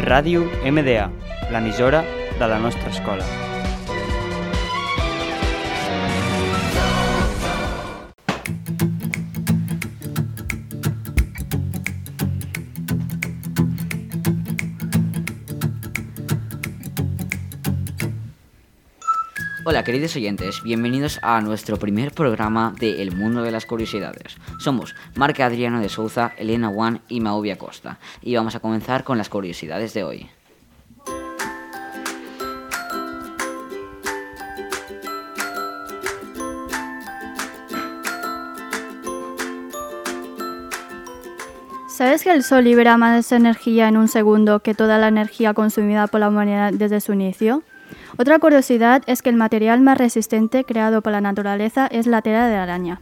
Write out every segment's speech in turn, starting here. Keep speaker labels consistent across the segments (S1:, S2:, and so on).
S1: Ràdio MDA, l'emissora de la nostra escola.
S2: Hola queridos oyentes, bienvenidos a nuestro primer programa de El Mundo de las Curiosidades. Somos Marca Adriano de Souza, Elena Juan y Mauvia Costa y vamos a comenzar con las curiosidades de hoy.
S3: ¿Sabes que el Sol libera más energía en un segundo que toda la energía consumida por la humanidad desde su inicio? Otra curiosidad es que el material más resistente creado por la naturaleza es la tela de araña.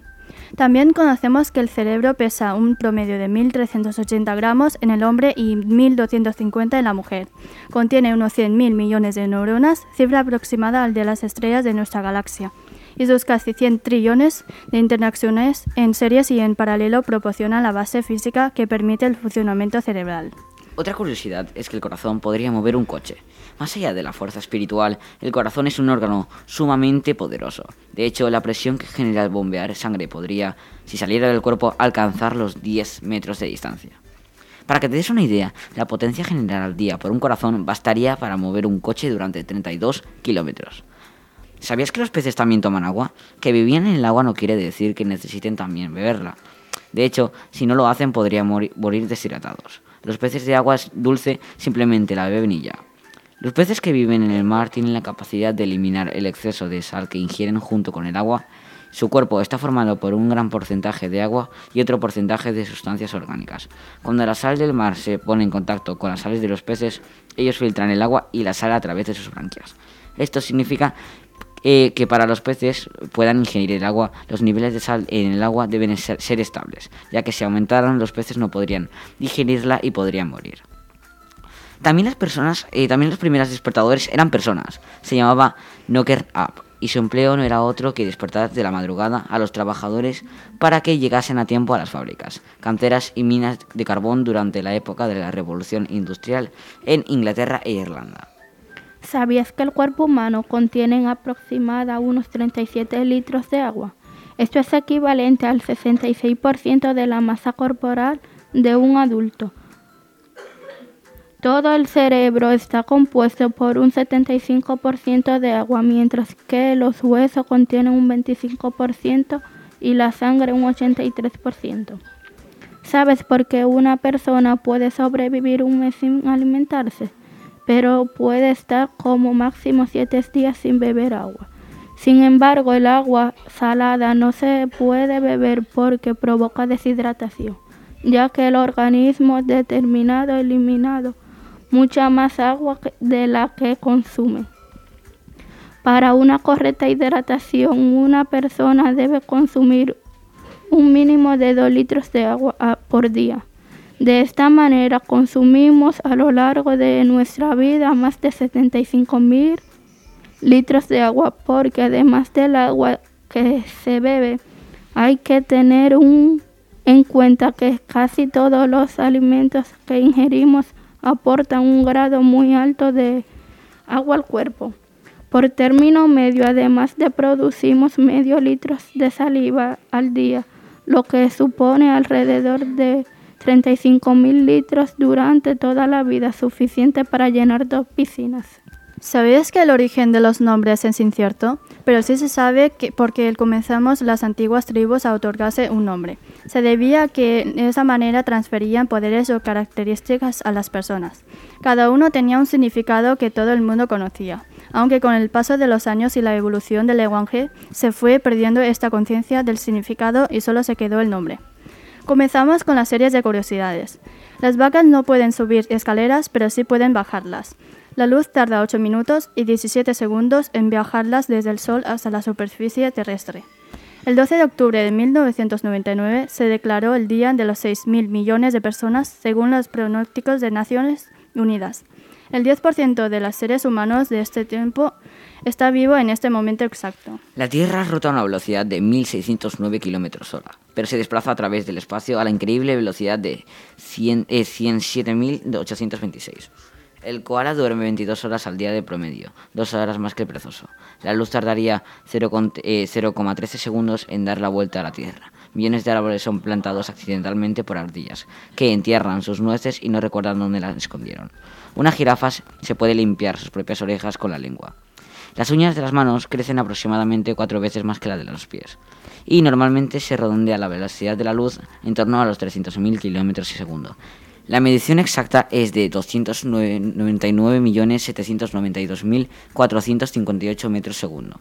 S3: También conocemos que el cerebro pesa un promedio de 1.380 gramos en el hombre y 1.250 en la mujer. Contiene unos 100.000 millones de neuronas, cifra aproximada al de las estrellas de nuestra galaxia. Y sus casi 100 trillones de interacciones en series y en paralelo proporcionan la base física que permite el funcionamiento cerebral.
S2: Otra curiosidad es que el corazón podría mover un coche. Más allá de la fuerza espiritual, el corazón es un órgano sumamente poderoso. De hecho, la presión que genera el bombear sangre podría, si saliera del cuerpo, alcanzar los 10 metros de distancia. Para que te des una idea, la potencia general al día por un corazón bastaría para mover un coche durante 32 kilómetros. ¿Sabías que los peces también toman agua? Que vivían en el agua no quiere decir que necesiten también beberla. De hecho, si no lo hacen podrían morir deshidratados. Los peces de agua dulce simplemente la beben y ya. Los peces que viven en el mar tienen la capacidad de eliminar el exceso de sal que ingieren junto con el agua. Su cuerpo está formado por un gran porcentaje de agua y otro porcentaje de sustancias orgánicas. Cuando la sal del mar se pone en contacto con las sales de los peces, ellos filtran el agua y la sal a través de sus branquias. Esto significa eh, que para los peces puedan ingerir el agua, los niveles de sal en el agua deben ser, estables, ya que si aumentaran los peces no podrían digerirla y podrían morir. También las personas, eh, también los primeros despertadores eran personas. Se llamaba Knocker Up y su empleo no era otro que despertar de la madrugada a los trabajadores para que llegasen a tiempo a las fábricas, canteras y minas de carbón durante la época de la revolución industrial en Inglaterra e Irlanda.
S4: ¿Sabías que el cuerpo humano contiene aproximadamente unos 37 litros de agua? Esto es equivalente al 66% de la masa corporal de un adulto. Todo el cerebro está compuesto por un 75% de agua, mientras que los huesos contienen un 25% y la sangre un 83%. ¿Sabes por qué una persona puede sobrevivir un mes sin alimentarse? Pero puede estar como máximo siete días sin beber agua. Sin embargo, el agua salada no se puede beber porque provoca deshidratación, ya que el organismo determinado eliminado mucha más agua de la que consume. Para una correcta hidratación, una persona debe consumir un mínimo de 2 litros de agua ah, por día. De esta manera consumimos a lo largo de nuestra vida más de 75 mil litros de agua porque además del agua que se bebe hay que tener en cuenta que casi todos los alimentos que ingerimos aportan un grado muy alto de agua al cuerpo. Por término medio, además de producimos medio litro de saliva al día, lo que supone alrededor de 35 mil litros durante toda la vida, suficiente para llenar dos piscinas.
S3: ¿Sabías que el origen de los nombres es incierto? Pero sí se sabe que porque comenzamos las antiguas tribus a otorgarse un nombre. Se debía a que de esa manera transferían poderes o características a las personas. Cada uno tenía un significado que todo el mundo conocía, aunque con el paso de los años y la evolución del lenguaje se fue perdiendo esta conciencia del significado y solo se quedó el nombre. Comenzamos con las series de curiosidades. Las vacas no pueden subir escaleras, pero sí pueden bajarlas. La luz tarda 8 minutos y 17 segundos en viajarlas desde el Sol hasta la superficie terrestre. El 12 de octubre de 1999 se declaró el Día de los 6.000 millones de personas según los pronósticos de Naciones Unidas. El 10% de los seres humanos de este tiempo está vivo en este momento exacto.
S2: La Tierra rota a una velocidad de 1.609 km hora, pero se desplaza a través del espacio a la increíble velocidad de 107.826. El koala duerme 22 horas al día de promedio, dos horas más que el perezoso. La luz tardaría 0,13 segundos en dar la vuelta a la Tierra. Millones de árboles son plantados accidentalmente por ardillas, que entierran sus nueces y no recuerdan dónde las escondieron. Una jirafa se puede limpiar sus propias orejas con la lengua. Las uñas de las manos crecen aproximadamente cuatro veces más que las de los pies y normalmente se redondea la velocidad de la luz en torno a los 300.000 km segundo. La medición exacta es de 299.792.458 metros segundo.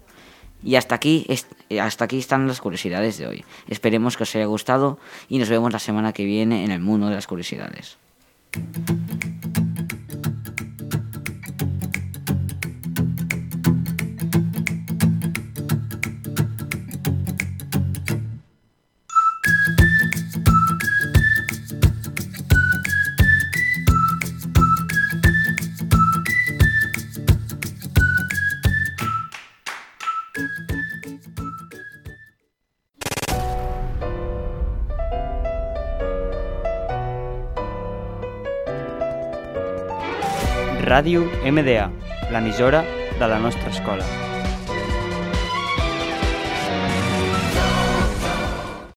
S2: Y hasta aquí, hasta aquí están las curiosidades de hoy. Esperemos que os haya gustado y nos vemos la semana que viene en el mundo de las curiosidades.
S1: Ràdio MDA, l'emissora de la nostra escola.